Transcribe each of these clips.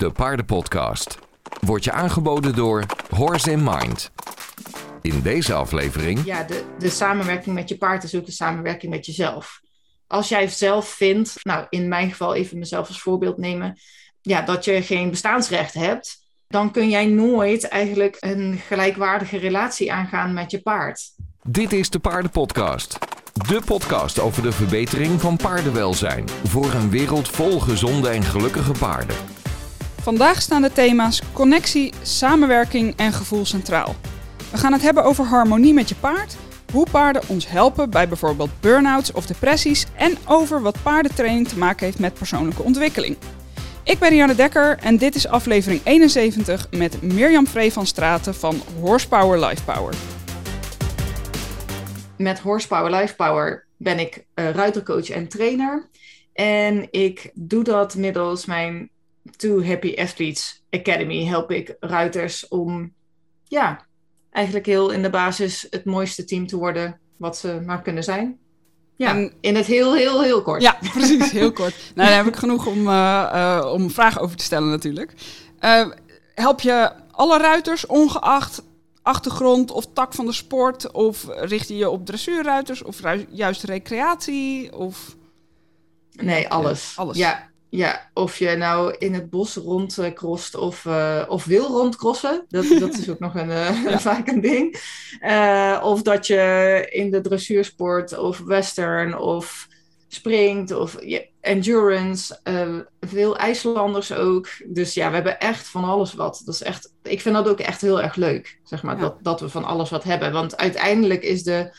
de paardenpodcast. Wordt je aangeboden door Horse in Mind. In deze aflevering Ja, de, de samenwerking met je paard is ook de samenwerking met jezelf. Als jij zelf vindt, nou in mijn geval even mezelf als voorbeeld nemen, ja, dat je geen bestaansrecht hebt, dan kun jij nooit eigenlijk een gelijkwaardige relatie aangaan met je paard. Dit is de Paardenpodcast. De podcast over de verbetering van paardenwelzijn. Voor een wereld vol gezonde en gelukkige paarden. Vandaag staan de thema's connectie, samenwerking en gevoel centraal. We gaan het hebben over harmonie met je paard, hoe paarden ons helpen bij bijvoorbeeld burn-outs of depressies en over wat paardentraining te maken heeft met persoonlijke ontwikkeling. Ik ben Rianne Dekker en dit is aflevering 71 met Mirjam Vree van Straten van Horsepower Life Power. Met Horsepower Life Power ben ik eh, ruitercoach en trainer. En ik doe dat middels mijn Two Happy Athletes Academy. Help ik ruiters om, ja, eigenlijk heel in de basis het mooiste team te worden wat ze maar kunnen zijn. Ja, En- in het heel, heel, heel kort. Ja, precies, heel kort. Nou, daar heb ik genoeg om, eh, om vragen over te stellen natuurlijk. Eh, help je alle ruiters, ongeacht achtergrond of tak van de sport? Of richt je je op dressuurruiters of juist recreatie? Of... Nee, alles. alles. Ja, ja, of je nou in het bos rondcrost of, eh, of wil rondcrossen. Dat, dat is ook nog een, eh, Ja. vaak een ding. Eh, of dat je in de dressuursport of western of springt of endurance. veel IJslanders ook. Dus ja, we hebben echt van alles wat. Dat is echt, ik vind dat ook echt heel erg leuk, zeg maar, Ja. dat, dat we van alles wat hebben. Want uiteindelijk is de,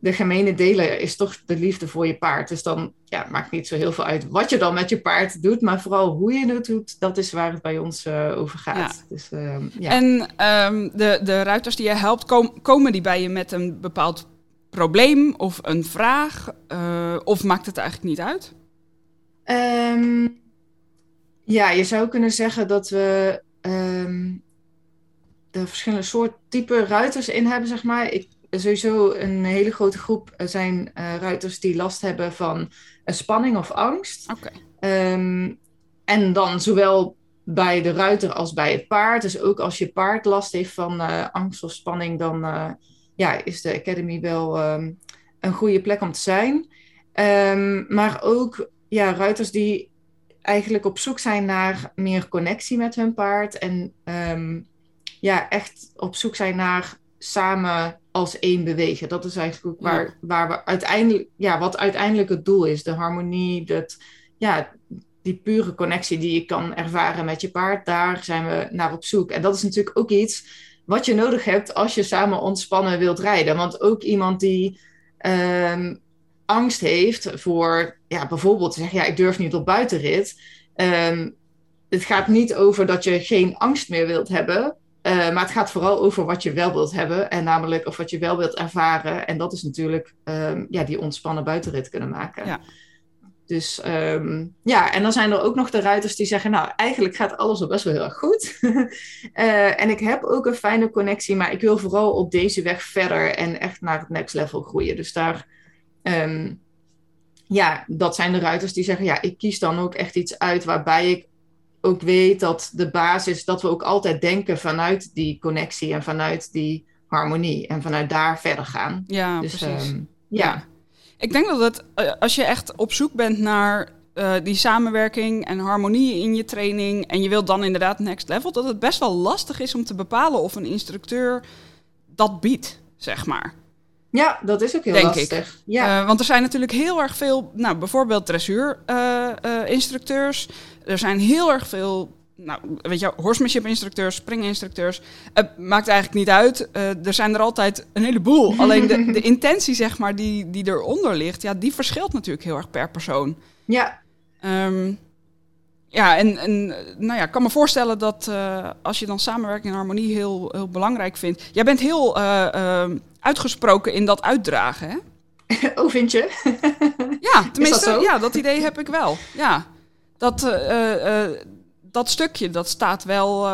de gemene deler is toch de liefde voor je paard. Dus dan ja, maakt niet zo heel veel uit wat je dan met je paard doet, maar vooral hoe je het doet, dat is waar het bij ons eh, over gaat. Dus, ehm, ja. En ehm, de, de ruiters die je helpt, kom- komen die bij je met een bepaald probleem of een vraag? Eh, of maakt het eigenlijk niet uit? Ehm, ja, je zou kunnen zeggen dat we ehm er verschillende soort type ruiters in hebben, zeg maar. Ik, sowieso een hele grote groep zijn eh, ruiters die last hebben van een spanning of angst. Oké. Ehm, en dan zowel bij de ruiter als bij het paard. Dus ook als je paard last heeft van eh, angst of spanning, dan eh, ja, is de Academy wel ehm, een goede plek om te zijn. Ehm, maar ook ja, ruiters die eigenlijk op zoek zijn naar meer connectie met hun paard. En ja, echt op zoek zijn naar samen als één bewegen. Dat is eigenlijk ook waar, Ja. waar we uiteindelijk, ja, wat uiteindelijk het doel is. De harmonie, dat, ja, die pure connectie die je kan ervaren met je paard. Daar zijn we naar op zoek. En dat is natuurlijk ook iets wat je nodig hebt als je samen ontspannen wilt rijden. Want ook iemand die ehm, angst heeft voor, ja, bijvoorbeeld te zeggen, ja, ik durf niet op buitenrit. Ehm, het gaat niet over dat je geen angst meer wilt hebben. Eh, maar het gaat vooral over wat je wel wilt hebben. En namelijk of wat je wel wilt ervaren. En dat is natuurlijk ehm, ja, die ontspannen buitenrit kunnen maken. Ja. Dus ehm, ja, en dan zijn er ook nog de ruiters die zeggen, nou, eigenlijk gaat alles al best wel heel erg goed. Eh, en ik heb ook een fijne connectie, maar ik wil vooral op deze weg verder en echt naar het next level groeien. Dus daar, ehm, ja, dat zijn de ruiters die zeggen, ja, ik kies dan ook echt iets uit waarbij ik ook weet dat de basis, dat we ook altijd denken vanuit die connectie en vanuit die harmonie en vanuit daar verder gaan. Ja, dus precies. ehm, ja. Ja. Ik denk dat het, eh, als je echt op zoek bent naar eh, die samenwerking en harmonie in je training en je wilt dan inderdaad next level, dat het best wel lastig is om te bepalen of een instructeur dat biedt, zeg maar. Ja, dat is ook heel Denk ik. lastig. Ja. Eh, want er zijn natuurlijk heel erg veel, nou bijvoorbeeld dressuur-instructeurs. er zijn heel erg veel, nou weet je, horsemanship instructeurs, springinstructeurs. Het maakt eigenlijk niet uit. Eh, er zijn er altijd een heleboel. Alleen de, de intentie, zeg maar, die, die eronder ligt, ja, die verschilt natuurlijk heel erg per persoon. ja, Ehm, ja, en, en eh, nou ja, ik kan me voorstellen dat eh, als je dan samenwerking en harmonie heel, heel belangrijk vindt. Jij bent heel eh, ehm, uitgesproken in dat uitdragen, hè? oh, vind je? Ja, tenminste, zo? ja, dat idee heb ik wel. Ja, dat, dat stukje, dat staat wel,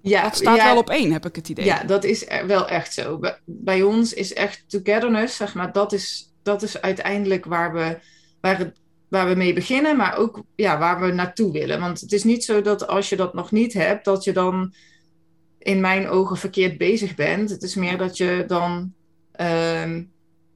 ja, dat staat ja, wel op één, heb ik het idee. Ja, dat is wel echt zo. Bij, bij ons is echt togetherness, zeg maar, dat is, dat is uiteindelijk waar we, waar het waar we mee beginnen, maar ook ja, waar we naartoe willen. Want het is niet zo dat als je dat nog niet hebt, dat je dan in mijn ogen verkeerd bezig bent. Het is meer dat je dan ehm,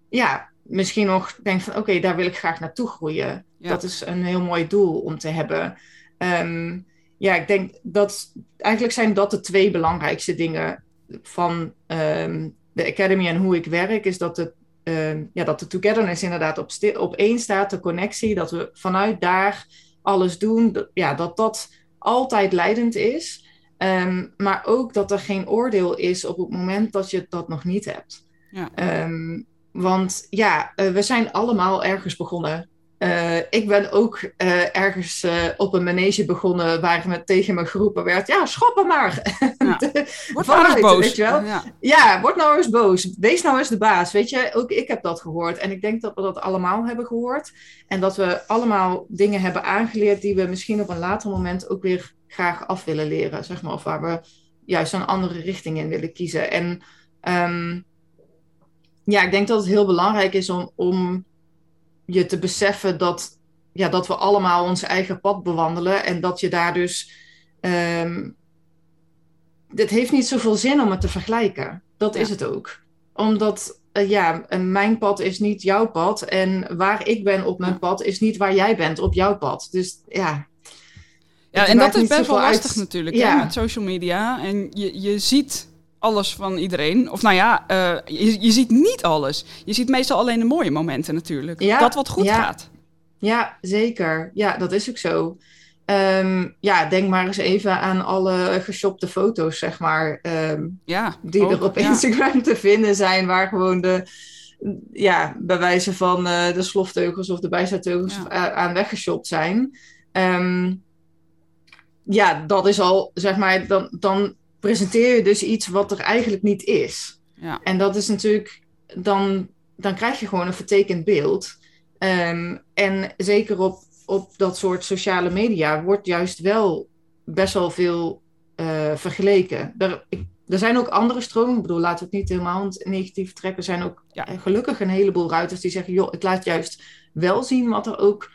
ja, misschien nog denkt van oké, daar wil ik graag naartoe groeien. Dat is een heel mooi doel om te hebben. Ehm, ja, ik denk dat eigenlijk zijn dat de twee belangrijkste dingen van ehm, de Academy en hoe ik werk, is dat het Ehm, ja, dat de togetherness inderdaad op, op één staat, de connectie, dat we vanuit daar alles doen, dat, ja, dat dat altijd leidend is. Ehm, maar ook dat er geen oordeel is op het moment dat je dat nog niet hebt. Ja. Ehm, want ja, uh, we zijn allemaal ergens begonnen. Uh, ik ben ook uh, ergens uh, op een manege begonnen waar me tegen me geroepen werd: ja, schoppen maar. Ja. word nou eens boos. Weet je wel? Ja. ja. word nou eens boos. Wees nou eens de baas. Weet je, ook ik heb dat gehoord. En ik denk dat we dat allemaal hebben gehoord. En dat we allemaal dingen hebben aangeleerd die we misschien op een later moment ook weer graag af willen leren. Zeg maar, of waar we juist een andere richting in willen kiezen. En um, ja, ik denk dat het heel belangrijk is om. om je te beseffen dat, ja, dat we allemaal ons eigen pad bewandelen en dat je daar dus. Um, het heeft niet zoveel zin om het te vergelijken. Dat is het ook. Omdat, uh, ja, mijn pad is niet jouw pad. En waar ik ben op mijn pad is niet waar jij bent op jouw pad. Dus ja. Ja, en dat is best wel lastig natuurlijk ja. hè, met social media. En je, je ziet alles van iedereen. Of nou ja, uh, je, je ziet niet alles. Je ziet meestal alleen de mooie momenten natuurlijk. Ja, dat wat goed gaat. Ja, zeker. Ja, dat is ook zo. Um, ja, denk maar eens even aan alle geshopte foto's, zeg maar. Um, ja, die er op Instagram te vinden zijn, waar gewoon de, ja, bij wijze van uh, de slofteugels of de bijzaateugels ja. aan weggeshopt zijn. Um, ja, dat is al, zeg maar, dan, dan presenteer je dus iets wat er eigenlijk niet is. Ja. En dat is natuurlijk, dan, dan krijg je gewoon een vertekend beeld. Um, en zeker op, op dat soort sociale media wordt juist wel best wel veel uh, vergeleken. Er, ik, er zijn ook andere stromingen. Ik bedoel, laten we het niet helemaal negatief trekken. Er zijn ook ja. gelukkig een heleboel ruiters die zeggen: joh, ik laat juist wel zien wat er ook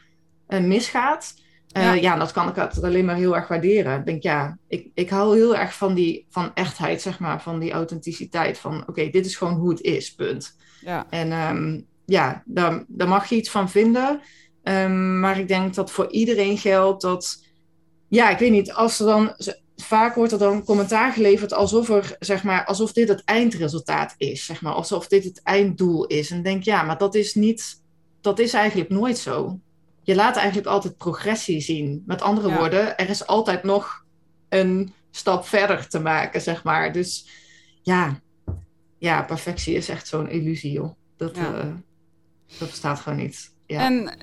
uh, misgaat. Uh, ja. ja, dat kan ik altijd alleen maar heel erg waarderen. Ik denk, ja, ik, ik hou heel erg van die van echtheid, zeg maar, van die authenticiteit. Van oké, dit is gewoon hoe het is, punt. Ja. En um, ja, daar, daar mag je iets van vinden. Um, maar ik denk dat voor iedereen geldt dat, ja, ik weet niet, als er dan vaak wordt er dan commentaar geleverd alsof er, zeg maar, alsof dit het eindresultaat is, zeg maar, alsof dit het einddoel is. En denk, ja, maar dat is niet, dat is eigenlijk nooit zo je laat eigenlijk altijd progressie zien. Met andere woorden, er is altijd nog een stap verder te maken, zeg maar. Dus ja, ja perfectie is echt zo'n illusie, joh. Dat, ja. uh, dat bestaat gewoon niet. Ja. En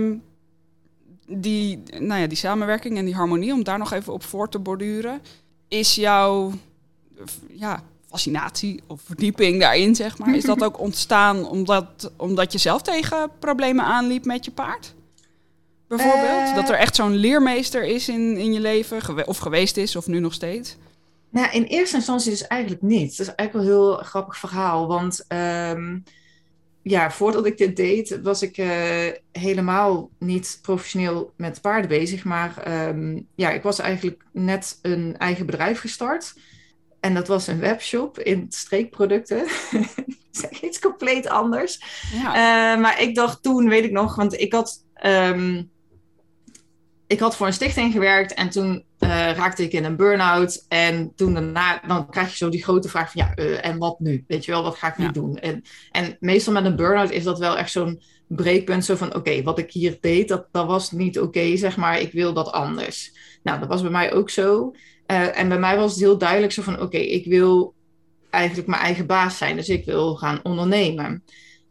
um, die, nou ja, die samenwerking en die harmonie, om daar nog even op voor te borduren, is jouw ja, fascinatie of verdieping daarin, zeg maar, is dat ook ontstaan omdat, omdat je zelf tegen problemen aanliep met je paard? Bijvoorbeeld? Uh, dat er echt zo'n leermeester is in, in je leven, of geweest is, of nu nog steeds? Nou, in eerste instantie dus eigenlijk niet. Dat is eigenlijk wel een heel grappig verhaal. Want um, ja, voordat ik dit deed, was ik uh, helemaal niet professioneel met paarden bezig. Maar um, ja, ik was eigenlijk net een eigen bedrijf gestart. En dat was een webshop in streekproducten. iets compleet anders. Ja. Uh, maar ik dacht toen, weet ik nog, want ik had. Um, ik had voor een stichting gewerkt en toen uh, raakte ik in een burn-out. En toen daarna, dan krijg je zo die grote vraag van ja, uh, en wat nu? Weet je wel, wat ga ik nu doen? En, en meestal met een burn-out is dat wel echt zo'n breekpunt. Zo van oké, okay, wat ik hier deed, dat, dat was niet oké, okay, zeg maar. Ik wil dat anders. Nou, dat was bij mij ook zo. Uh, en bij mij was het heel duidelijk zo van oké, ik wil eigenlijk mijn eigen baas zijn. Dus ik wil gaan ondernemen.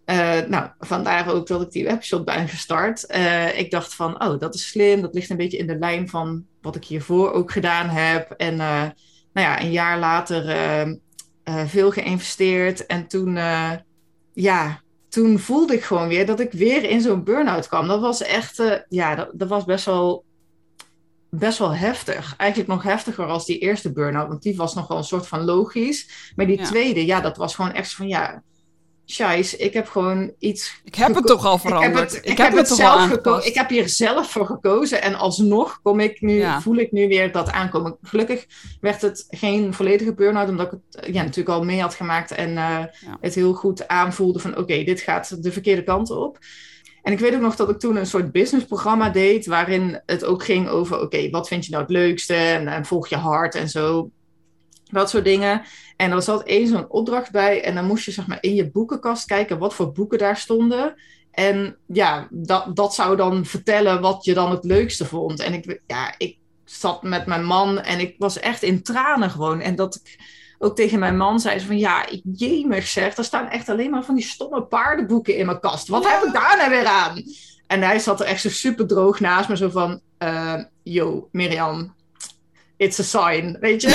Uh, nou, vandaar ook dat ik die webshop ben gestart. Uh, ik dacht van, oh, dat is slim. Dat ligt een beetje in de lijn van wat ik hiervoor ook gedaan heb. En nou ja, een jaar later veel geïnvesteerd. En toen, ja, toen voelde ik gewoon weer dat ik weer in zo'n burn-out kwam. Dat was echt, ja, dat, was best wel, best wel heftig. Eigenlijk nog heftiger als die eerste burn-out. Want die was nog wel een soort van logisch. Maar die ja. tweede, ja, dat was gewoon echt van, ja Shais, ik heb gewoon iets. Ik heb het toch al veranderd. Ik heb het, zelf gekozen. Ik heb hier zelf voor gekozen. En alsnog kom ik nu, voel ik nu weer dat aankomen. Gelukkig werd het geen volledige burn-out, omdat ik het ja, natuurlijk al mee had gemaakt. En uh, het heel goed aanvoelde van oké, dit gaat de verkeerde kant op. En ik weet ook nog dat ik toen een soort businessprogramma deed, waarin het ook ging over, oké, wat vind je nou het leukste? En, volg je hart en zo. Dat soort dingen. En er zat één zo'n opdracht bij. En dan moest je zeg maar in je boekenkast kijken wat voor boeken daar stonden. En ja, dat, dat zou dan vertellen wat je dan het leukste vond. En ik, ja, ik zat met mijn man en ik was echt in tranen gewoon. En dat ik ook tegen mijn man zei ze van ja, ik jemig zeg, er staan echt alleen maar van die stomme paardenboeken in mijn kast. Wat heb ik daar nou weer aan? En hij zat er echt zo super droog naast me, zo van, uh, yo, Mirjam, it's a sign, weet je?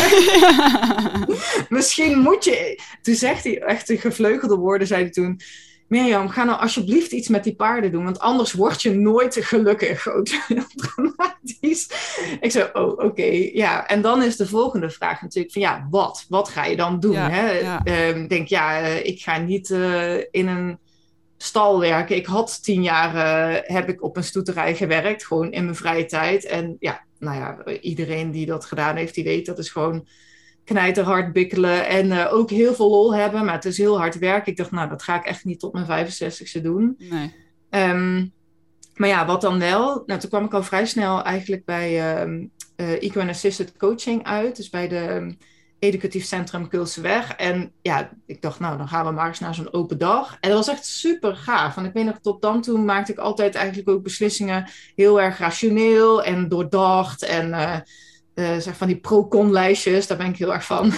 Misschien moet je... Toen zegt hij echt de gevleugelde woorden, zei hij toen... Mirjam, ga nou alsjeblieft iets met die paarden doen, want anders word je nooit gelukkig. dramatisch. Ik zei, oh, oké, ja. En dan is de volgende vraag natuurlijk van, ja, wat? Wat ga je dan doen? Ja, hè? Ehm, denk, ja, eh, ik ga niet uh, in een stal werken. Ik had tien jaar, uh, heb ik op een stoeterij gewerkt, gewoon in mijn vrije tijd. En ja, nou ja, iedereen die dat gedaan heeft, die weet dat is gewoon knijterhard bikkelen en uh, ook heel veel lol hebben, maar het is heel hard werk. Ik dacht, nou, dat ga ik echt niet tot mijn 65ste doen. Nee. Um, maar ja, wat dan wel? Nou, toen kwam ik al vrij snel eigenlijk bij um, uh, Eco and Assisted Coaching uit, dus bij de um, Educatief Centrum Kulseweg. En ja, ik dacht, nou, dan gaan we maar eens naar zo'n open dag. En dat was echt super gaaf. Want ik weet nog, tot dan toe maakte ik altijd eigenlijk ook beslissingen heel erg rationeel en doordacht. En uh, uh, zeg van die pro-con lijstjes, daar ben ik heel erg van.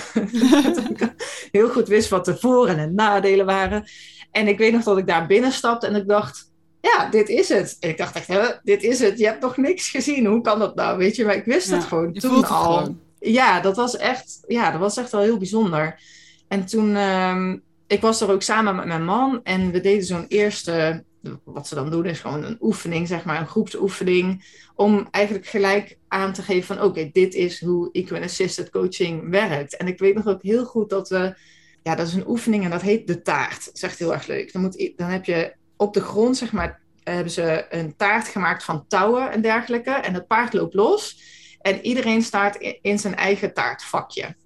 heel goed wist wat de voor- en de nadelen waren. En ik weet nog dat ik daar binnen stapte en ik dacht, ja, dit is het. En ik dacht echt, dit is het. Je hebt nog niks gezien. Hoe kan dat nou? Weet je, maar ik wist het gewoon toen al. Ja, dat was echt, ja, dat was echt wel heel bijzonder. En toen, um, ik was er ook samen met mijn man en we deden zo'n eerste, wat ze dan doen is gewoon een oefening, zeg maar, een groepsoefening, om eigenlijk gelijk aan te geven van, oké, dit is hoe Equine Assisted Coaching werkt. En ik weet nog ook heel goed dat we, ja, dat is een oefening en dat heet de taart. Dat is echt heel erg leuk. Dan, moet, dan heb je op de grond, zeg maar, hebben ze een taart gemaakt van touwen en dergelijke. En het paard loopt los. En iedereen staat in zijn eigen taartvakje.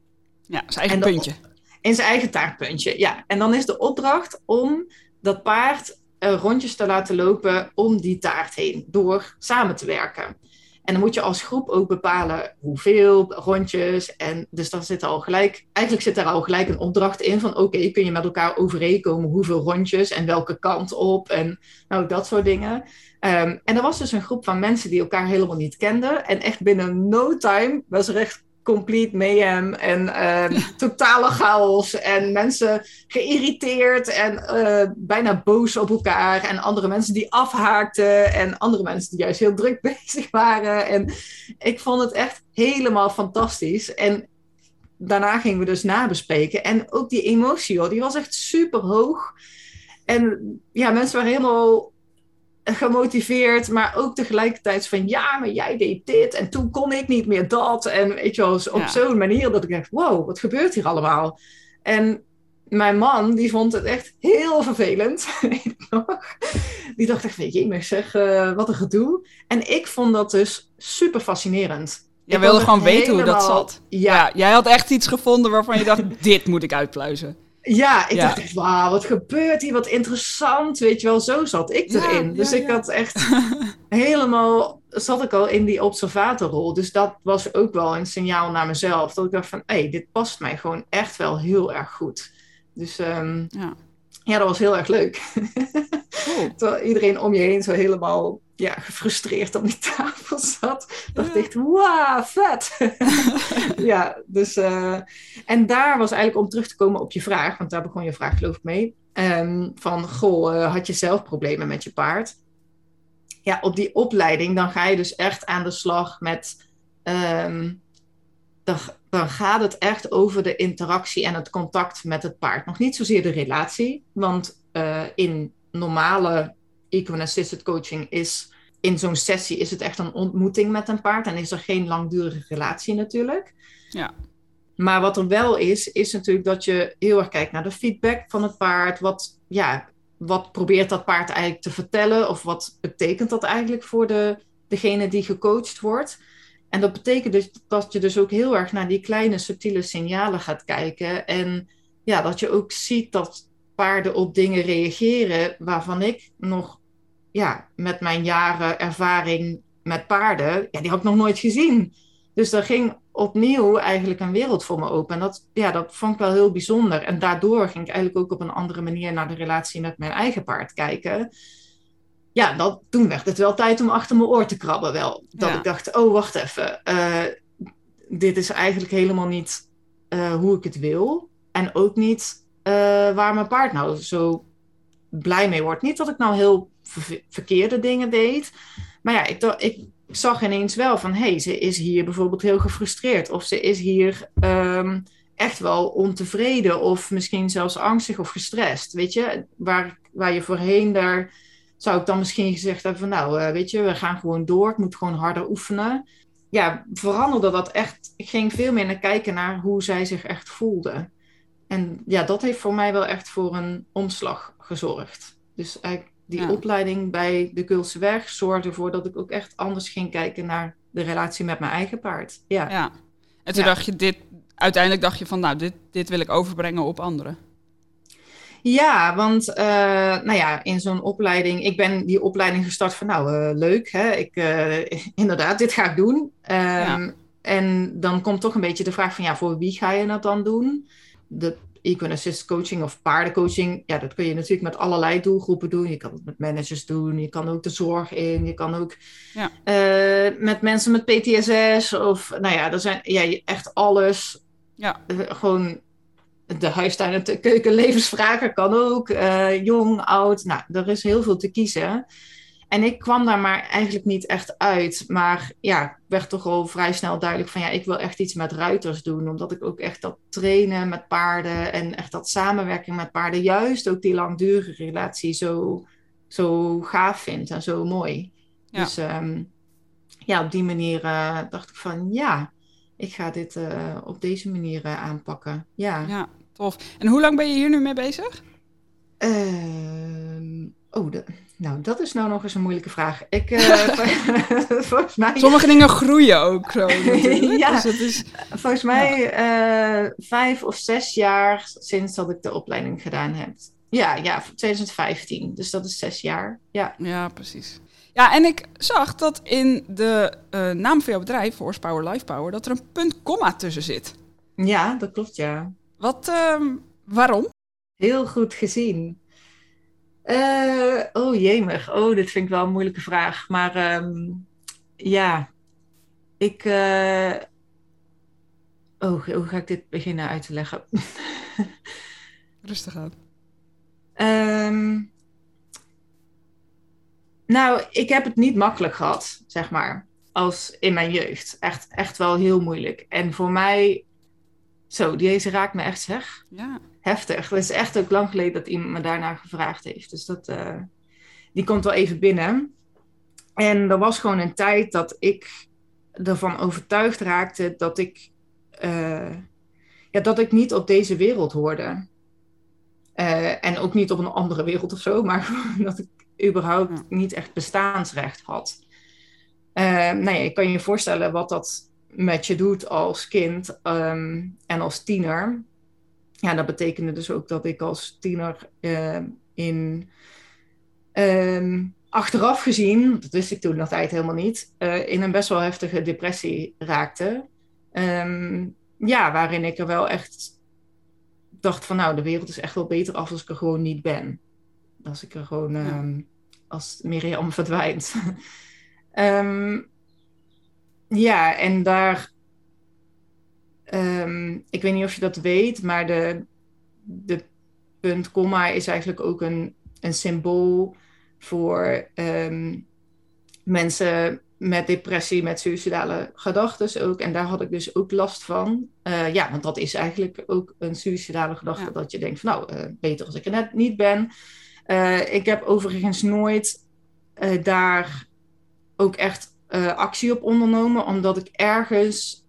Ja, zijn eigen puntje. In zijn eigen taartpuntje, ja. En dan is de opdracht om dat paard uh, rondjes te laten lopen om die taart heen, door samen te werken. En dan moet je als groep ook bepalen hoeveel rondjes. En dus dan zit al gelijk, eigenlijk zit er al gelijk een opdracht in van oké, kun je met elkaar overeenkomen hoeveel rondjes en welke kant op en nou dat soort dingen. Um, en er was dus een groep van mensen die elkaar helemaal niet kenden. En echt binnen no time was er echt complete mayhem en uh, totale chaos en mensen geïrriteerd en uh, bijna boos op elkaar en andere mensen die afhaakten en andere mensen die juist heel druk bezig waren. En ik vond het echt helemaal fantastisch. En daarna gingen we dus nabespreken en ook die emotie, die was echt super hoog. En ja, mensen waren helemaal gemotiveerd, maar ook tegelijkertijd van ja, maar jij deed dit en toen kon ik niet meer dat. En weet je wel, op zo'n manier dat ik dacht, wow, wat gebeurt hier allemaal? En mijn man, die vond het echt heel vervelend, weet ik nog. Die dacht echt, weet je, zeg, uh, wat een gedoe. En ik vond dat dus super fascinerend. Je wilde gewoon weten hoe dat zat. Ja. ja. Jij had echt iets gevonden waarvan je dacht, dit moet ik uitpluizen. Ja, ik dacht echt, wauw, wat gebeurt hier, wat interessant. Weet je wel, zo zat ik erin. dus ik had echt helemaal, zat ik al in die observatorrol. Dus dat was ook wel een signaal naar mezelf. Dat ik dacht van, hé, hey, dit past mij gewoon echt wel heel erg goed. Dus um, ja. dat was heel erg leuk. Terwijl iedereen om je heen zo helemaal ja, gefrustreerd op die tafel zat. dacht ik, wauw, vet! ja, dus... Uh, en daar was eigenlijk om terug te komen op je vraag, want daar begon je vraag geloof ik mee. Um, van, goh, uh, had je zelf problemen met je paard? Ja, op die opleiding, dan ga je dus echt aan de slag met... Um, dan, dan gaat het echt over de interactie en het contact met het paard. Nog niet zozeer de relatie, want uh, in normale equine assisted coaching is in zo'n sessie is het echt een ontmoeting met een paard en is er geen langdurige relatie natuurlijk. Ja. Maar wat er wel is, is natuurlijk dat je heel erg kijkt naar de feedback van het paard. Wat ja, wat probeert dat paard eigenlijk te vertellen? Of wat betekent dat eigenlijk voor de, degene die gecoacht wordt? En dat betekent dus dat je dus ook heel erg naar die kleine subtiele signalen gaat kijken. En ja, dat je ook ziet dat paarden op dingen reageren waarvan ik nog ja, met mijn jaren ervaring met paarden, ja, die had ik nog nooit gezien. Dus daar ging opnieuw eigenlijk een wereld voor me open. En dat, ja, dat vond ik wel heel bijzonder. En daardoor ging ik eigenlijk ook op een andere manier naar de relatie met mijn eigen paard kijken. Ja, dat, toen werd het wel tijd om achter mijn oor te krabben wel. Dat ik dacht, oh, wacht even. Uh, dit is eigenlijk helemaal niet uh, hoe ik het wil. En ook niet uh, waar mijn paard nou zo blij mee wordt. Niet dat ik nou heel verkeerde dingen deed. Maar ja, ik, ik zag ineens wel van... hé, hey, ze is hier bijvoorbeeld heel gefrustreerd. Of ze is hier um, echt wel ontevreden. Of misschien zelfs angstig of gestrest. Weet je, waar, waar je voorheen daar... zou ik dan misschien gezegd hebben van... nou, uh, weet je, we gaan gewoon door. Ik moet gewoon harder oefenen. Ja, veranderde dat echt. Ik ging veel meer naar kijken naar hoe zij zich echt voelde. En ja, dat heeft voor mij wel echt voor een omslag gezorgd. Dus eigenlijk die opleiding bij de Kulse Weg zorgde ervoor dat ik ook echt anders ging kijken naar de relatie met mijn eigen paard. Ja. ja. En toen dacht je dit, uiteindelijk dacht je van nou, dit, dit wil ik overbrengen op anderen. Ja, want uh, nou ja, in zo'n opleiding, ik ben die opleiding gestart van nou, uh, leuk, hè? Ik, uh, inderdaad, dit ga ik doen. Ja. En dan komt toch een beetje de vraag van ja, voor wie ga je dat dan doen? De Equine Assist coaching of paardencoaching, ja, dat kun je natuurlijk met allerlei doelgroepen doen. Je kan het met managers doen, je kan ook de zorg in, je kan ook ja. uh, met mensen met PTSS of, nou ja, er zijn ja, echt alles. Ja. Uh, gewoon de huistuin- en keukenlevensvragen kan ook, uh, jong, oud. Nou, er is heel veel te kiezen. En ik kwam daar maar eigenlijk niet echt uit. Maar ja, werd toch al vrij snel duidelijk van ja, ik wil echt iets met ruiters doen. Omdat ik ook echt dat trainen met paarden en echt dat samenwerking met paarden, juist ook die langdurige relatie zo, zo gaaf vind en zo mooi. Ja. Dus um, ja, op die manier uh, dacht ik van ja, ik ga dit uh, op deze manier uh, aanpakken. Ja. ja, tof. En hoe lang ben je hier nu mee bezig? oh, de, nou, dat is nou nog eens een moeilijke vraag. Ik, uh, volgens mij... Sommige dingen groeien ook zo. ja, dus is... volgens mij ja. uh, vijf of zes jaar sinds dat ik de opleiding gedaan heb. Ja, ja, 2015. Dus dat is zes jaar. Ja, ja precies. Ja, en ik zag dat in de uh, naam van jouw bedrijf, Horsepower Life Power, dat er een punt komma tussen zit. Ja, dat klopt, ja. Wat, uh, waarom? Heel goed gezien. Uh, oh jemig. Oh, dit vind ik wel een moeilijke vraag. Maar um, ja, ik. Uh... Oh, hoe ga ik dit beginnen uit te leggen? Rustig aan. Um... Nou, ik heb het niet makkelijk gehad, zeg maar, als in mijn jeugd. Echt, echt wel heel moeilijk. En voor mij, zo, deze raakt me echt, zeg. Ja heftig. Het is echt ook lang geleden dat iemand me daarna gevraagd heeft. Dus dat, uh, die komt wel even binnen. En er was gewoon een tijd dat ik ervan overtuigd raakte dat ik, uh, ja, dat ik niet op deze wereld hoorde. Uh, en ook niet op een andere wereld of zo, maar dat ik überhaupt niet echt bestaansrecht had. Uh, nee, ik kan je voorstellen wat dat met je doet als kind um, en als tiener ja, dat betekende dus ook dat ik als tiener uh, in uh, achteraf gezien, dat wist ik toen nog tijd helemaal niet, uh, in een best wel heftige depressie raakte. Um, ja, waarin ik er wel echt dacht van nou, de wereld is echt wel beter af als ik er gewoon niet ben. Als ik er gewoon, als Miriam verdwijnt. um, ja, en daar Um, ik weet niet of je dat weet, maar de, de punt komma is eigenlijk ook een, een symbool voor um, mensen met depressie, met suicidale gedachten ook. En daar had ik dus ook last van. Uh, ja, want dat is eigenlijk ook een suicidale gedachte. Ja. Dat je denkt van nou, uh, beter als ik er net niet ben. Uh, ik heb overigens nooit daar ook echt actie op ondernomen. Omdat ik ergens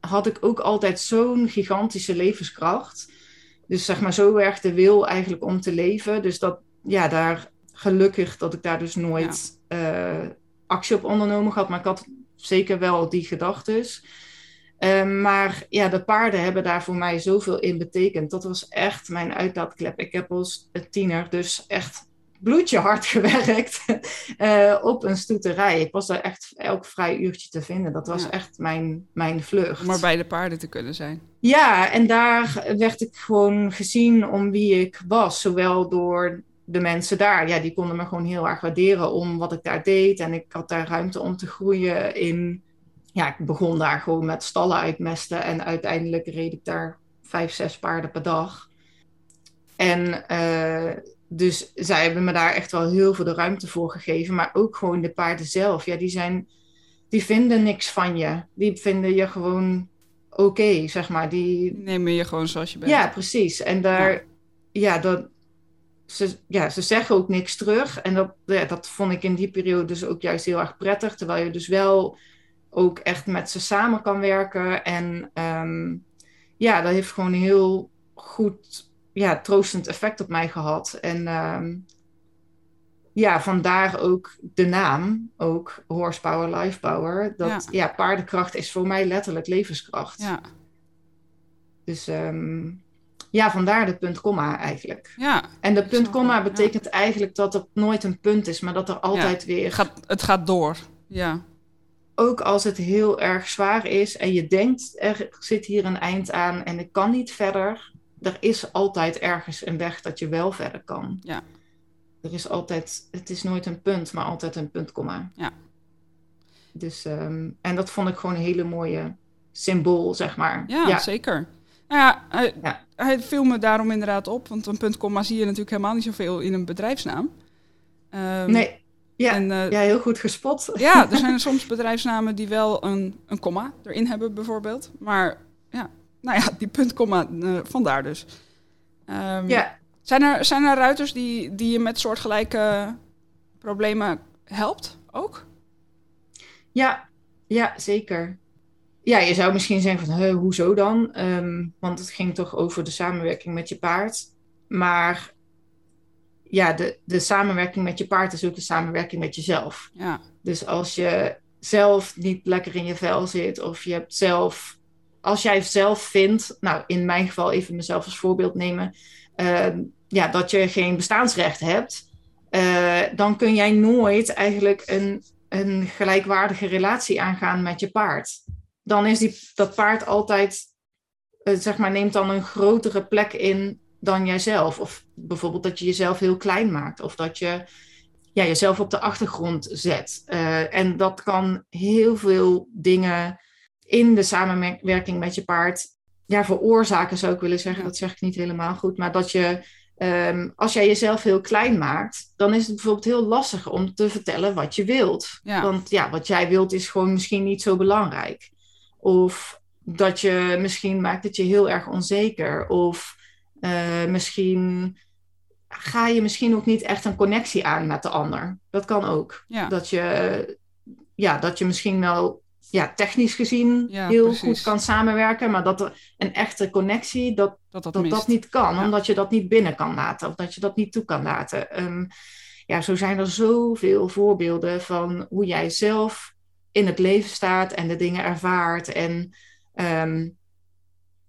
had ik ook altijd zo'n gigantische levenskracht. Dus zeg maar, zo erg de wil eigenlijk om te leven. Dus dat, ja, daar gelukkig dat ik daar dus nooit eh, actie op ondernomen had. Maar ik had zeker wel die gedachtes. Ehm, maar ja, de paarden hebben daar voor mij zoveel in betekend. Dat was echt mijn uitlaatklep. Ik heb als tiener dus echt bloedje hard gewerkt uh, op een stoeterij. Ik was daar echt elk vrij uurtje te vinden. Dat was echt mijn, mijn vlucht. Om maar bij de paarden te kunnen zijn. Ja, en daar werd ik gewoon gezien om wie ik was. Zowel door de mensen daar. Ja, die konden me gewoon heel erg waarderen om wat ik daar deed. En ik had daar ruimte om te groeien in... Ja, ik begon daar gewoon met stallen uitmesten. En uiteindelijk reed ik daar vijf, zes paarden per dag. En... Uh, dus zij hebben me daar echt wel heel veel de ruimte voor gegeven. Maar ook gewoon de paarden zelf. Ja, die zijn. Die vinden niks van je. Die vinden je gewoon oké, zeg maar. Die nemen je gewoon zoals je bent. Ja, precies. En daar. Ja, ja dat. Ze, ja, ze zeggen ook niks terug. En dat, ja, dat vond ik in die periode dus ook juist heel erg prettig. Terwijl je dus wel ook echt met ze samen kan werken. En um, ja, dat heeft gewoon heel goed ja, troostend effect op mij gehad. En um, ja, vandaar ook de naam, ook horsepower, life power. Dat ja. paardenkracht is voor mij letterlijk levenskracht. Ja. Dus um, ja, vandaar de punt komma eigenlijk. Ja, en de punt komma betekent eigenlijk dat er nooit een punt is, maar dat er altijd weer... Het gaat, het gaat door, ja. Ook als het heel erg zwaar is en je denkt, er zit hier een eind aan en ik kan niet verder er is altijd ergens een weg dat je wel verder kan. Ja. Er is altijd, het is nooit een punt, maar altijd een puntkomma. Ja. Dus, um, en dat vond ik gewoon een hele mooie symbool, zeg maar. Ja, ja. zeker. Nou ja, hij, ja. hij viel me daarom inderdaad op, want een puntkomma zie je natuurlijk helemaal niet zoveel in een bedrijfsnaam. Um, nee, ja, en, uh, ja, heel goed gespot. Ja, er zijn soms bedrijfsnamen die wel een, een komma erin hebben, bijvoorbeeld. Maar ja, nou ja, die puntkomma, uh, vandaar dus. Um, ja. Zijn er, zijn er ruiters die, die je met soortgelijke problemen helpt ook? Ja, ja, zeker. Ja, je zou misschien zeggen van, hoezo dan? Um, want het ging toch over de samenwerking met je paard. Maar ja, de, de samenwerking met je paard is ook de samenwerking met jezelf. Ja. Dus als je zelf niet lekker in je vel zit of je hebt zelf als jij zelf vindt, nou in mijn geval even mezelf als voorbeeld nemen, uh, ja, dat je geen bestaansrecht hebt, uh, dan kun jij nooit eigenlijk een, een gelijkwaardige relatie aangaan met je paard. Dan is die, dat paard altijd, uh, zeg maar, neemt dan een grotere plek in dan jijzelf. Of bijvoorbeeld dat je jezelf heel klein maakt, of dat je ja, jezelf op de achtergrond zet. en dat kan heel veel dingen in de samenwerking met je paard ja, veroorzaken, zou ik willen zeggen. Dat zeg ik niet helemaal goed. Maar dat je, um, als jij jezelf heel klein maakt, dan is het bijvoorbeeld heel lastig om te vertellen wat je wilt. Ja. Want ja, wat jij wilt is gewoon misschien niet zo belangrijk. Of dat je misschien maakt het je heel erg onzeker. Of uh, misschien ga je misschien ook niet echt een connectie aan met de ander. Dat kan ook. Ja. Dat, je, ja, dat je misschien wel ja, technisch gezien Ja, heel precies. goed kan samenwerken, maar dat er een echte connectie, dat Dat dat, dat, mist. dat niet kan, Ja. omdat je dat niet binnen kan laten of dat je dat niet toe kan laten. Ehm, ja, zo zijn er zoveel voorbeelden van hoe jij zelf in het leven staat en de dingen ervaart en ehm,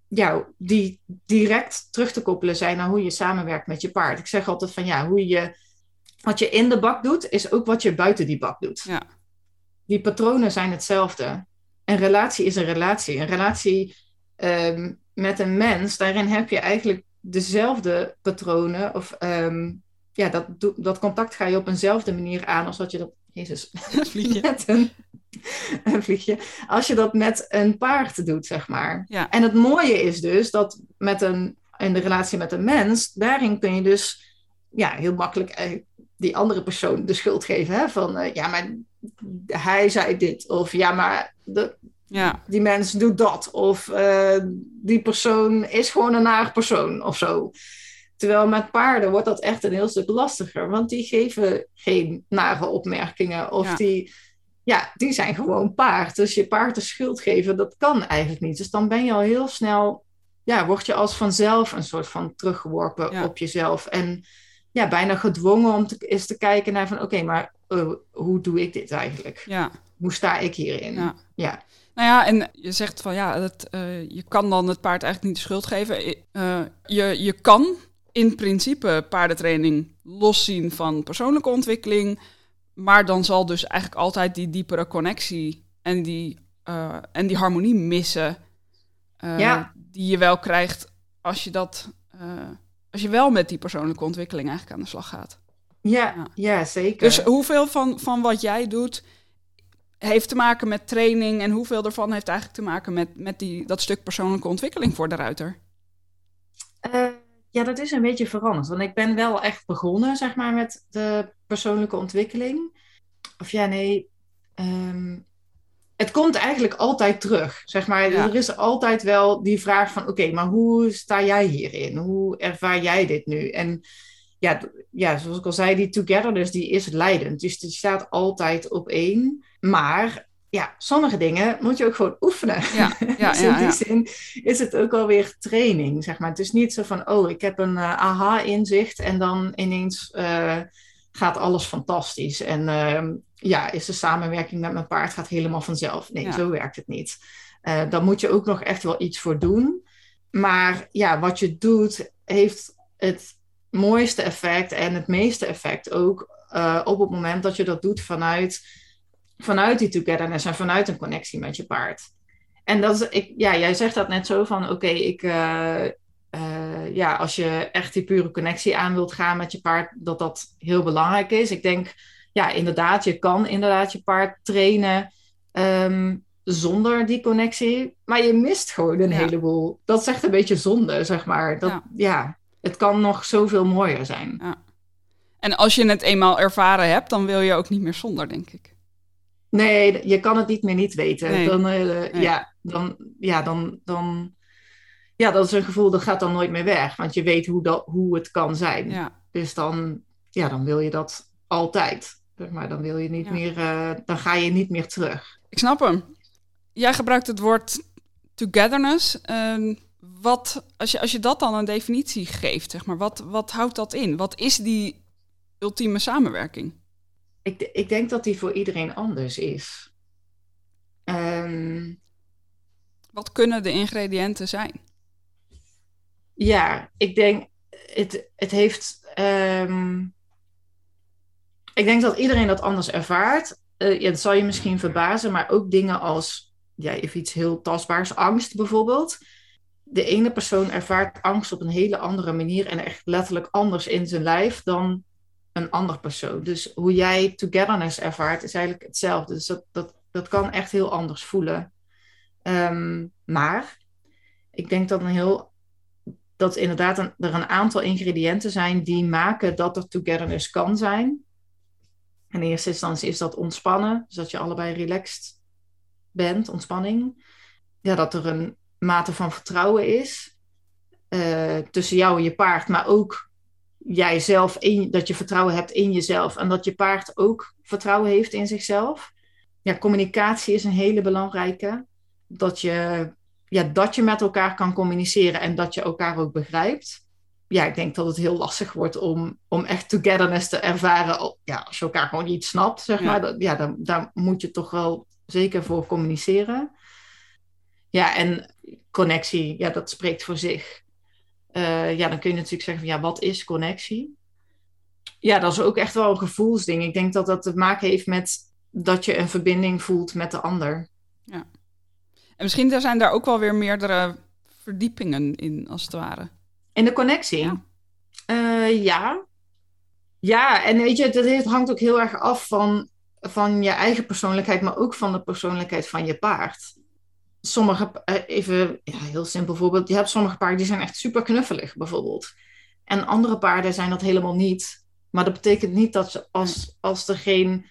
ja, die direct terug te koppelen zijn naar hoe je samenwerkt met je paard. Ik zeg altijd van ja, hoe je wat je in de bak doet, is ook wat je buiten die bak doet Ja, die patronen zijn hetzelfde. Een relatie is een relatie. Een relatie ehm, met een mens, daarin heb je eigenlijk dezelfde patronen. Of ehm, ja, dat, dat contact ga je op eenzelfde manier aan als dat je dat. Jezus, vliegje. met een, een vliegje. Als je dat met een paard doet, zeg maar. Ja. En het mooie is dus dat met een, in de relatie met een mens, daarin kun je dus ja, heel makkelijk eh, die andere persoon de schuld geven. Hè? Van eh, ja, maar hij zei dit. Of ja, maar de, Ja, die mens doet dat. Of eh, die persoon is gewoon een naar persoon of zo. Terwijl met paarden wordt dat echt een heel stuk lastiger. Want die geven geen nare opmerkingen. Of Ja. die, ja, die zijn gewoon paard. Dus je paard de schuld geven, dat kan eigenlijk niet. Dus dan ben je al heel snel ja, word je als vanzelf een soort van teruggeworpen Ja. op jezelf. En ja, bijna gedwongen om te, eens te kijken naar van oké, maar eh, hoe doe ik dit eigenlijk? Ja. Hoe sta ik hierin? Ja. ja. Nou ja, en je zegt van ja, dat, eh, je kan dan het paard eigenlijk niet de schuld geven. Eh, je, je kan in principe paardentraining loszien van persoonlijke ontwikkeling. Maar dan zal dus eigenlijk altijd die diepere connectie en die, en die harmonie missen. Ja. Die je wel krijgt als je dat. als je wel met die persoonlijke ontwikkeling eigenlijk aan de slag gaat. Ja, Ja. ja. zeker. Dus hoeveel van, van wat jij doet heeft te maken met training en hoeveel ervan heeft eigenlijk te maken met, met die, dat stuk persoonlijke ontwikkeling voor de ruiter? Eh, ja, dat is een beetje veranderd. Want ik ben wel echt begonnen, zeg maar, met de persoonlijke ontwikkeling. Of ja, nee. ehm, het komt eigenlijk altijd terug, zeg maar. Ja. Er is altijd wel die vraag van, oké, maar hoe sta jij hierin? Hoe ervaar jij dit nu? En ja, ja, zoals ik al zei, die togetherness, die is leidend. Dus die staat altijd op één. Maar ja, sommige dingen moet je ook gewoon oefenen. Ja, ja, dus in ja, die zin is het ook alweer training, zeg maar. Het is niet zo van, oh, ik heb een eh, aha-inzicht en dan ineens eh, gaat alles fantastisch. En ehm, ja, is de samenwerking met mijn paard gaat helemaal vanzelf. Nee, zo werkt het niet. Eh dan moet je ook nog echt wel iets voor doen. Maar ja, wat je doet, heeft het mooiste effect en het meeste effect ook eh, op het moment dat je dat doet vanuit, vanuit die togetherness en vanuit een connectie met je paard. En dat is, ik, ja, jij zegt dat net zo van, oké, ik, eh, eh, ja, als je echt die pure connectie aan wilt gaan met je paard, dat dat heel belangrijk is. Ik denk, ja, inderdaad, je kan inderdaad je paard trainen ehm, zonder die connectie, maar je mist gewoon een Ja. heleboel. Dat is echt een beetje zonde, zeg maar. Dat, Ja. ja. Het kan nog zoveel mooier zijn. En als je het eenmaal ervaren hebt, dan wil je ook niet meer zonder, denk ik. Nee, je kan het niet meer niet weten. Nee. Dan, eh, Nee. ja, dan, ja, dan, dan, ja, dat is een gevoel dat gaat dan nooit meer weg. Want je weet hoe, dat, hoe het kan zijn. Ja, Dus dan, ja, dan wil je dat altijd. Maar dan wil je niet Ja. meer, eh, dan ga je niet meer terug. ik snap hem. Jij gebruikt het woord togetherness. Ehm, wat, als, je, als je dat dan een definitie geeft, zeg maar, wat, wat houdt dat in? Wat is die ultieme samenwerking? Ik, ik denk dat die voor iedereen anders is. Ehm, Wat kunnen de ingrediënten zijn? Ja, ik denk, het, het heeft. ehm, ik denk dat iedereen dat anders ervaart. Eh, ja, dat zal je misschien verbazen, maar ook dingen als, ja, even iets heel tastbaars, angst bijvoorbeeld. De ene persoon ervaart angst op een hele andere manier en echt letterlijk anders in zijn lijf dan een ander persoon. Dus hoe jij togetherness ervaart is eigenlijk hetzelfde. Dus dat, dat, dat kan echt heel anders voelen. Ehm, maar ik denk dat een heel dat inderdaad een, er een aantal ingrediënten zijn die maken dat er togetherness kan zijn. In eerste instantie is dat ontspannen, dus dat je allebei relaxed bent, ontspanning. Ja, dat er een mate van vertrouwen is eh, tussen jou en je paard, maar ook jijzelf, in, dat je vertrouwen hebt in jezelf en dat je paard ook vertrouwen heeft in zichzelf. Ja, communicatie is een hele belangrijke. Dat je ja, dat je met elkaar kan communiceren en dat je elkaar ook begrijpt. Ja, ik denk dat het heel lastig wordt om, om echt togetherness te ervaren. Ja, als je elkaar gewoon niet snapt, zeg Ja. maar. Dat, ja, daar moet je toch wel zeker voor communiceren. Ja, en connectie, ja, dat spreekt voor zich. Eh, ja, dan kun je natuurlijk zeggen van, ja, wat is connectie? Ja, dat is ook echt wel een gevoelsding. Ik denk dat dat te maken heeft met dat je een verbinding voelt met de ander. En misschien zijn daar ook wel weer meerdere verdiepingen in, als het ware. In de connectie? Ja. Eh, ja. Ja, en weet je, dat hangt ook heel erg af van, van je eigen persoonlijkheid, maar ook van de persoonlijkheid van je paard. Sommige, eh, even ja, heel simpel voorbeeld, je hebt sommige paarden die zijn echt super knuffelig bijvoorbeeld. En andere paarden zijn dat helemaal niet. Maar dat betekent niet dat ze, als, als er geen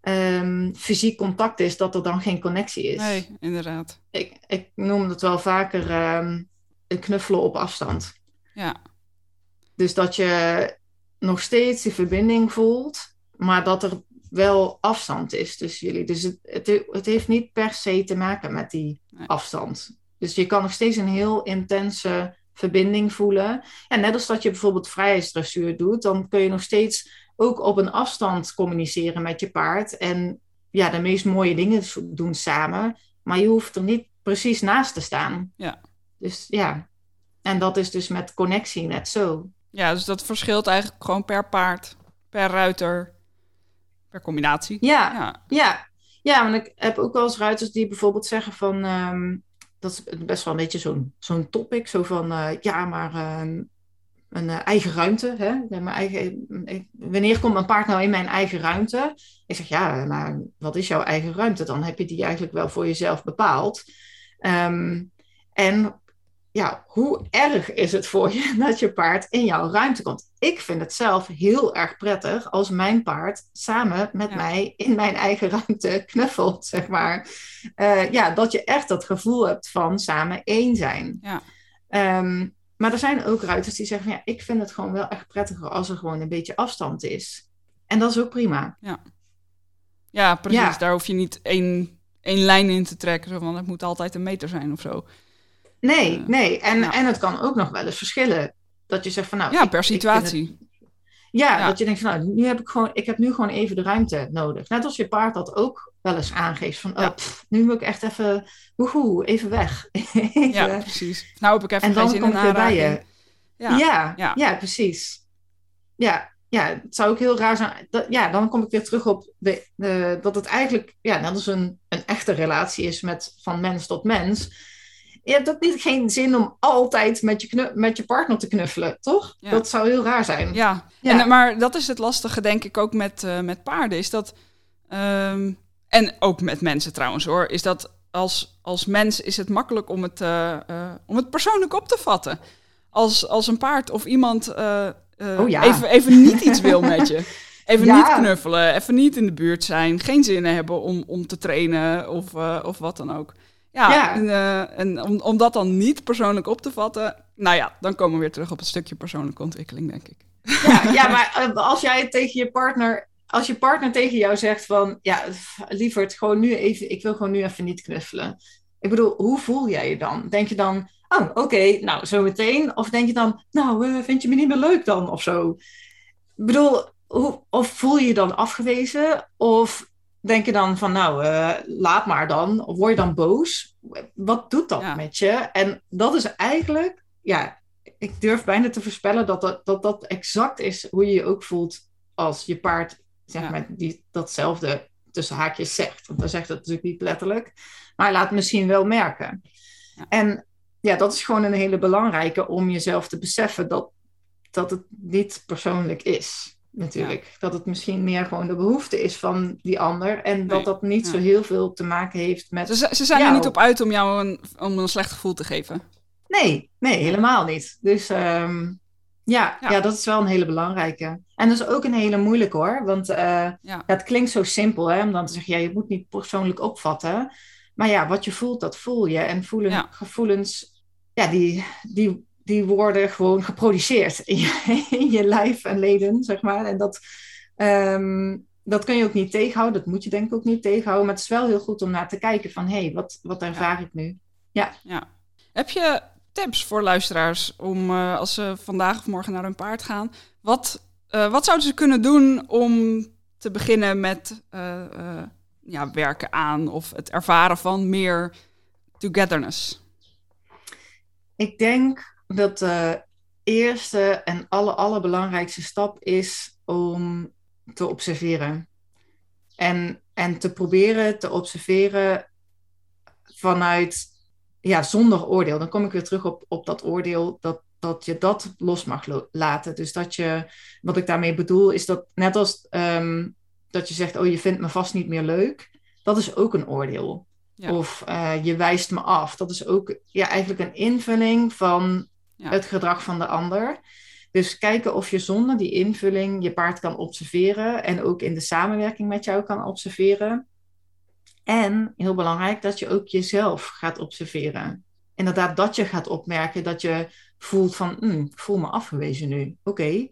ehm, fysiek contact is, dat er dan geen connectie is. Nee, inderdaad. Ik, ik noem het wel vaker een knuffelen op afstand. Ja, Dus dat je nog steeds die verbinding voelt, maar dat er wel afstand is tussen jullie. Dus het, het, het heeft niet per se te maken met die Nee. afstand. Dus je kan nog steeds een heel intense verbinding voelen. En net als dat je bijvoorbeeld vrijheidsdressuur doet, dan kun je nog steeds ook op een afstand communiceren met je paard. En ja, de meest mooie dingen doen samen. Maar je hoeft er niet precies naast te staan. Ja. Dus ja, en dat is dus met connectie net zo. Ja, dus dat verschilt eigenlijk gewoon per paard, per ruiter, per combinatie. Ja, ja. ja. ja want ik heb ook wel eens ruiters die bijvoorbeeld zeggen van... Ehm, dat is best wel een beetje zo'n zo'n topic. Zo van, uh, ja, maar uh, een uh, eigen ruimte. Hè? Mijn eigen, wanneer komt mijn paard nou in mijn eigen ruimte? Ik zeg, ja, maar wat is jouw eigen ruimte? Dan heb je die eigenlijk wel voor jezelf bepaald. Um, en ja, hoe erg is het voor je dat je paard in jouw ruimte komt? Ik vind het zelf heel erg prettig als mijn paard samen met mij in mijn eigen ruimte knuffelt, zeg maar. Uh, ja, dat je echt dat gevoel hebt van samen één zijn. Ja. Um, maar er zijn ook ruiters die zeggen van ja, ik vind het gewoon wel echt prettiger als er gewoon een beetje afstand is. En dat is ook prima. Ja, ja precies. Ja. Daar hoef je niet één, één lijn in te trekken, want het moet altijd een meter zijn of zo. Nee, uh, nee. En, ja. en het kan ook nog wel eens verschillen. Dat je zegt van nou. Ja, per situatie. Ja, ja, dat je denkt van nou, nu heb ik gewoon, ik heb nu gewoon even de ruimte nodig. Net als je paard dat ook wel eens aangeeft van, oh, pff, nu moet ik echt even, woehoe, even weg. even. Ja, precies. Nou heb ik even en dan zin kom in ik weer bij je. Ja. Ja, Ja. ja. precies. Ja, ja, het zou ook heel raar zijn. Dat, ja, dan kom ik weer terug op de, de, dat het eigenlijk, ja, net als een, een echte relatie is met van mens tot mens. Je hebt ook niet geen zin om altijd met je, knu- met je partner te knuffelen, toch? Ja. Dat zou heel raar zijn. Ja, Ja. En, maar dat is het lastige, denk ik, ook met, eh, met paarden. Is dat, ehm, en ook met mensen trouwens hoor, is dat als, als mens is het makkelijk om het, eh, eh, om het persoonlijk op te vatten. Als, als een paard of iemand Oh ja. even, even niet iets wil met je. Even Ja. niet knuffelen, even niet in de buurt zijn, geen zin hebben om, om te trainen of, of wat dan ook. Ja, Ja. En, eh, en om, om dat dan niet persoonlijk op te vatten, nou ja, dan komen we weer terug op het stukje persoonlijke ontwikkeling, denk ik. Ja, ja maar eh, als jij tegen je partner, als je partner tegen jou zegt van, ja, lieverd, gewoon nu even, ik wil gewoon nu even niet knuffelen. Ik bedoel, hoe voel jij je dan? Denk je dan, oh, oké, nou, zo meteen? Of denk je dan, nou, eh, vind je me niet meer leuk dan, of zo? Ik bedoel, hoe, of voel je je dan afgewezen? Of denk je dan van, nou, eh, laat maar dan? Of word je dan boos? Wat doet dat Ja. met je? En dat is eigenlijk, ja, ik durf bijna te voorspellen dat dat, dat dat exact is hoe je je ook voelt als je paard, zeg Ja. maar, die datzelfde tussen haakjes zegt. Want hij zegt het natuurlijk niet letterlijk, maar hij laat het misschien wel merken. Ja. En ja, dat is gewoon een hele belangrijke om jezelf te beseffen dat, dat het niet persoonlijk is. Natuurlijk. Dat het misschien meer gewoon de behoefte is van die ander. En dat Nee. dat niet Ja. zo heel veel te maken heeft met. Ze, ze zijn er niet op- uit om jou een, om een slecht gevoel te geven. Nee, nee, helemaal niet. Dus ehm, ja, Ja. ja. dat is wel een hele belangrijke. En dat is ook een hele moeilijke hoor. Want Ja. ja, het klinkt zo simpel hè, om dan te zeggen, ja, je moet niet persoonlijk opvatten. Maar ja, wat je voelt, dat voel je. En voelen, gevoelens, ja, die, die, die worden gewoon geproduceerd in je, in je lijf en leden, zeg maar. En dat, ehm, dat kun je ook niet tegenhouden. Dat moet je denk ik ook niet tegenhouden. Maar het is wel heel goed om naar te kijken van, hé, hey, wat, wat ervaar ik nu? Ja. Heb je tips voor luisteraars om eh, als ze vandaag of morgen naar hun paard gaan, wat, eh, wat zouden ze kunnen doen om te beginnen met eh, ja, werken aan of het ervaren van meer togetherness? Ik denk dat de eerste en alle, allerbelangrijkste stap is om te observeren. En, en te proberen te observeren vanuit, ja, zonder oordeel. Dan kom ik weer terug op, op dat oordeel, dat, dat je dat los mag lo- laten. Dus dat je, wat ik daarmee bedoel, is dat net als ehm, dat je zegt, oh, je vindt me vast niet meer leuk. Dat is ook een oordeel. Ja. Of eh, je wijst me af. Dat is ook ja, eigenlijk een invulling van Ja. het gedrag van de ander. Dus kijken of je zonder die invulling je paard kan observeren en ook in de samenwerking met jou kan observeren. En heel belangrijk dat je ook jezelf gaat observeren. Inderdaad, dat je gaat opmerken dat je voelt van, "Hmm, ik voel me afgewezen nu. Oké.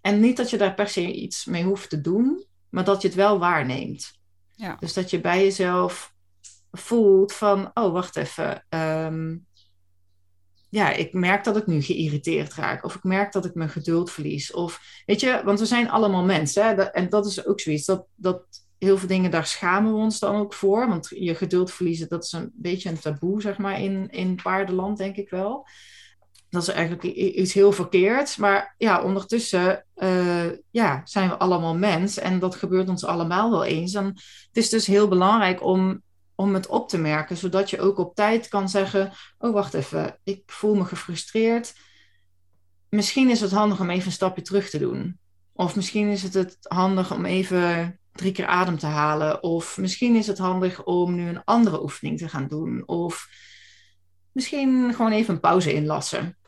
En niet dat je daar per se iets mee hoeft te doen, maar dat je het wel waarneemt. Ja. Dus dat je bij jezelf voelt van, oh wacht even, ehm, ja, ik merk dat ik nu geïrriteerd raak. Of ik merk dat ik mijn geduld verlies. Of weet je, want we zijn allemaal mensen. Hè? en dat is ook zoiets. Dat, dat heel veel dingen, daar schamen we ons dan ook voor. Want je geduld verliezen, dat is een beetje een taboe, zeg maar, in, in paardenland, denk ik wel. Dat is eigenlijk iets heel verkeerds. Maar ja, ondertussen uh, ja, zijn we allemaal mens. En dat gebeurt ons allemaal wel eens. En het is dus heel belangrijk om om het op te merken, zodat je ook op tijd kan zeggen: Oh, wacht even, ik voel me gefrustreerd. Misschien is het handig om even een stapje terug te doen. Of misschien is het, het handig om even drie keer adem te halen. Of misschien is het handig om nu een andere oefening te gaan doen. Of misschien gewoon even een pauze inlassen.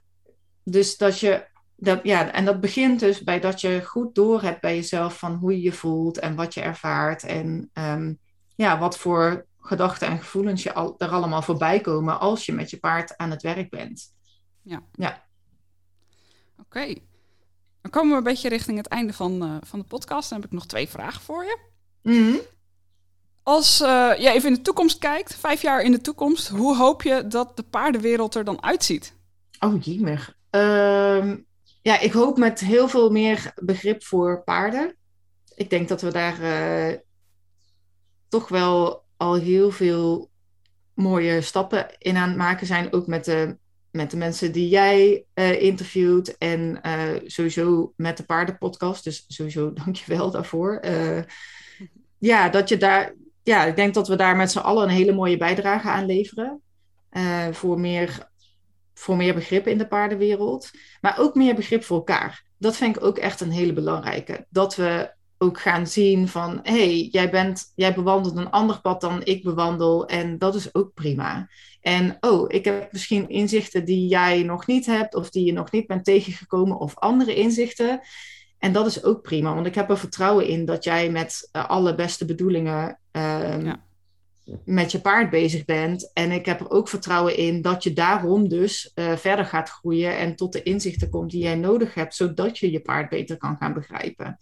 Dus dat je, dat, ja, en dat begint dus bij dat je goed door hebt bij jezelf van hoe je je voelt en wat je ervaart. En um, ja, wat voor gedachten en gevoelens je al, er allemaal voorbij komen als je met je paard aan het werk bent. Ja. ja. Oké. Dan komen we een beetje richting het einde van, uh, van de podcast. Dan heb ik nog twee vragen voor je. Mm Als uh, je even in de toekomst kijkt, vijf jaar in de toekomst, hoe hoop je dat de paardenwereld er dan uitziet? Oh, jemig. Uh, ja, ik hoop met heel veel meer begrip voor paarden. Ik denk dat we daar uh, toch wel al heel veel mooie stappen in aan het maken zijn. Ook met de, met de mensen die jij uh, interviewt. En uh, sowieso met de paardenpodcast. Dus sowieso dankjewel daarvoor. Uh, ja, dat je daar. Ja, ik denk dat we daar met z'n allen een hele mooie bijdrage aan leveren. voor, meer, voor meer begrip in de paardenwereld. Maar ook meer begrip voor elkaar. Dat vind ik ook echt een hele belangrijke. Dat we ook gaan zien van hé, hey, jij, bent, jij bewandelt een ander pad dan ik bewandel en dat is ook prima. En oh, ik heb misschien inzichten die jij nog niet hebt of die je nog niet bent tegengekomen of andere inzichten. En dat is ook prima, want ik heb er vertrouwen in dat jij met uh, alle beste bedoelingen uh, ja. met je paard bezig bent. En ik heb er ook vertrouwen in dat je daarom dus uh, verder gaat groeien en tot de inzichten komt die jij nodig hebt, zodat je je paard beter kan gaan begrijpen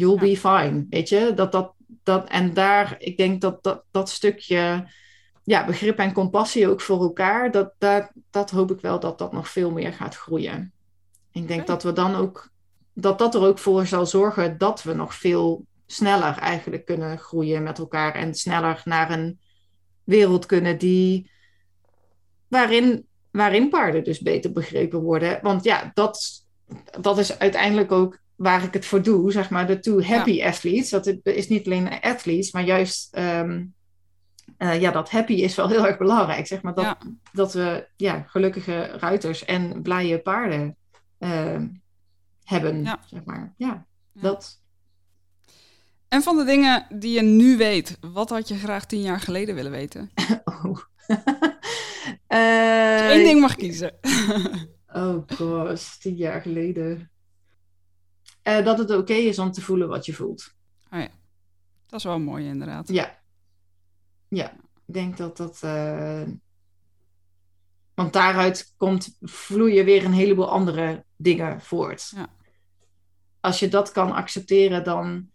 you'll be fine, weet je. Dat, dat, dat, en daar, ik denk dat dat, dat stukje ja, begrip en compassie ook voor elkaar, dat, dat, dat hoop ik wel dat dat nog veel meer gaat groeien. Ik denk dat we dan ook, dat dat er ook voor zal zorgen dat we nog veel sneller eigenlijk kunnen groeien met elkaar en sneller naar een wereld kunnen die, waarin, waarin paarden dus beter begrepen worden. Want ja, dat, dat is uiteindelijk ook waar ik het voor doe, zeg maar, de two happy athletes. Dat is niet alleen athletes, maar juist um, uh, ja, dat happy is wel heel erg belangrijk. Zeg maar, dat, ja. dat we ja, gelukkige ruiters en blije paarden uh, hebben. Ja. Zeg maar. ja, dat. En van de dingen die je nu weet, wat had je graag tien jaar geleden willen weten? oh. uh, Eén ding mag kiezen. oh gosh, tien jaar geleden. Uh, dat het oké okay is om te voelen wat je voelt. Oh ja, dat is wel mooi inderdaad. Ja. Ja, ik denk dat dat... Uh... Want daaruit komt, vloeien weer een heleboel andere dingen voort. Ja. Als je dat kan accepteren, dan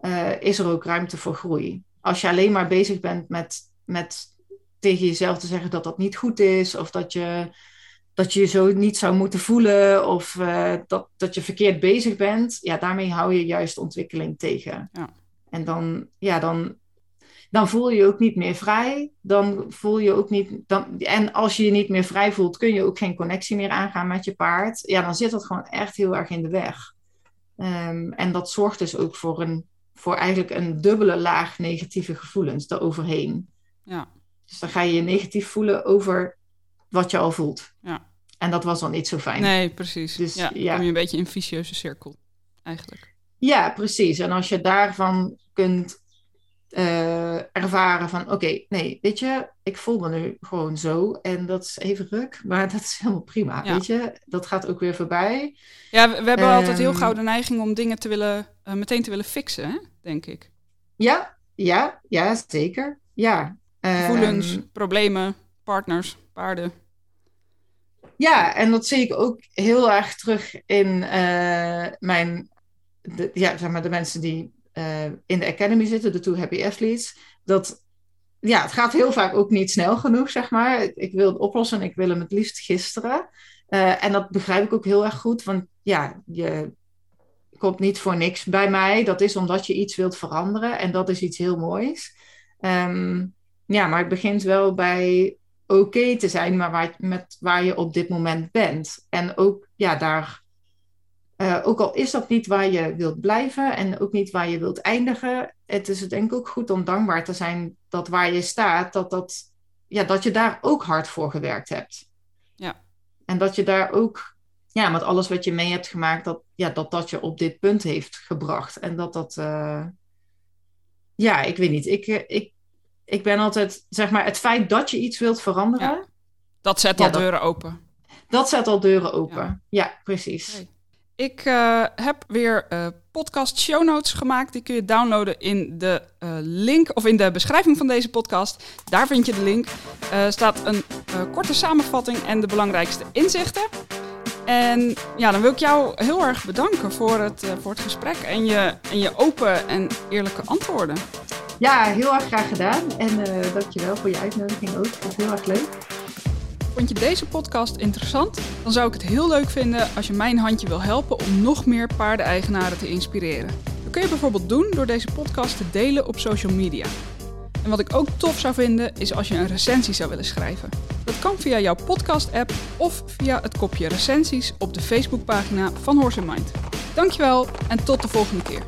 uh, is er ook ruimte voor groei. Als je alleen maar bezig bent met, met tegen jezelf te zeggen dat dat niet goed is, of dat je dat je je zo niet zou moeten voelen of uh, dat, dat je verkeerd bezig bent, ja, daarmee hou je juist ontwikkeling tegen. Ja. En dan, ja, dan, dan voel je je ook niet meer vrij. Dan voel je ook niet. Dan, en als je je niet meer vrij voelt, kun je ook geen connectie meer aangaan met je paard. Ja, dan zit dat gewoon echt heel erg in de weg. Um, en dat zorgt dus ook voor, een, voor eigenlijk een dubbele laag negatieve gevoelens eroverheen. Ja. Dus dan ga je je negatief voelen over wat je al voelt. Ja. En dat was dan niet zo fijn. Nee, precies. Dus ja, ja. kom je een beetje in een vicieuze cirkel, eigenlijk. Ja, precies. En als je daarvan kunt uh, ervaren van... oké, okay, nee, weet je, ik voel me nu gewoon zo... en dat is even ruk, maar dat is helemaal prima, ja. weet je. Dat gaat ook weer voorbij. Ja, we, we hebben um, altijd heel gauw de neiging om dingen te willen... Uh, meteen te willen fixen, hè? denk ik. Ja, ja, ja, zeker. Ja. Gevoelens, um, problemen, partners, paarden. Ja, en dat zie ik ook heel erg terug in uh, mijn, de, ja, zeg maar de mensen die uh, in de academy zitten, de Two Happy Athletes. Dat ja, het gaat heel vaak ook niet snel genoeg, zeg maar. Ik wil het oplossen en ik wil hem het liefst gisteren. Uh, en dat begrijp ik ook heel erg goed, want ja, je komt niet voor niks bij mij. Dat is omdat je iets wilt veranderen en dat is iets heel moois. Um, ja, maar het begint wel bij oké te zijn maar waar, met waar je op dit moment bent. En ook ja, daar, uh, ook al is dat niet waar je wilt blijven en ook niet waar je wilt eindigen, het is denk ik ook goed om dankbaar te zijn dat waar je staat, dat, dat, ja, dat je daar ook hard voor gewerkt hebt. Ja. En dat je daar ook, ja, met alles wat je mee hebt gemaakt, dat ja, dat, dat je op dit punt heeft gebracht. En dat dat, uh, ja, ik weet niet. Ik, eh, ik ik ben altijd, zeg maar, het feit dat je iets wilt veranderen. dat zet al deuren open. Dat zet al deuren open. Ja, precies. Ik uh, heb weer uh, podcast show notes gemaakt. Die kun je downloaden in de uh, link of in de beschrijving van deze podcast. Daar vind je de link. Er staat een korte samenvatting en de belangrijkste inzichten. En ja, dan wil ik jou heel erg bedanken voor het, voor het gesprek en je, en je open en eerlijke antwoorden. Ja, heel erg graag gedaan. En uh, dankjewel voor je uitnodiging ook. Dat was heel erg leuk. Vond je deze podcast interessant? Dan zou ik het heel leuk vinden als je mijn handje wil helpen om nog meer paardeneigenaren te inspireren. Dat kun je bijvoorbeeld doen door deze podcast te delen op social media. En wat ik ook tof zou vinden is als je een recensie zou willen schrijven. Dat kan via jouw podcast-app of via het kopje recensies op de Facebookpagina van Horse Mind. Dankjewel en tot de volgende keer.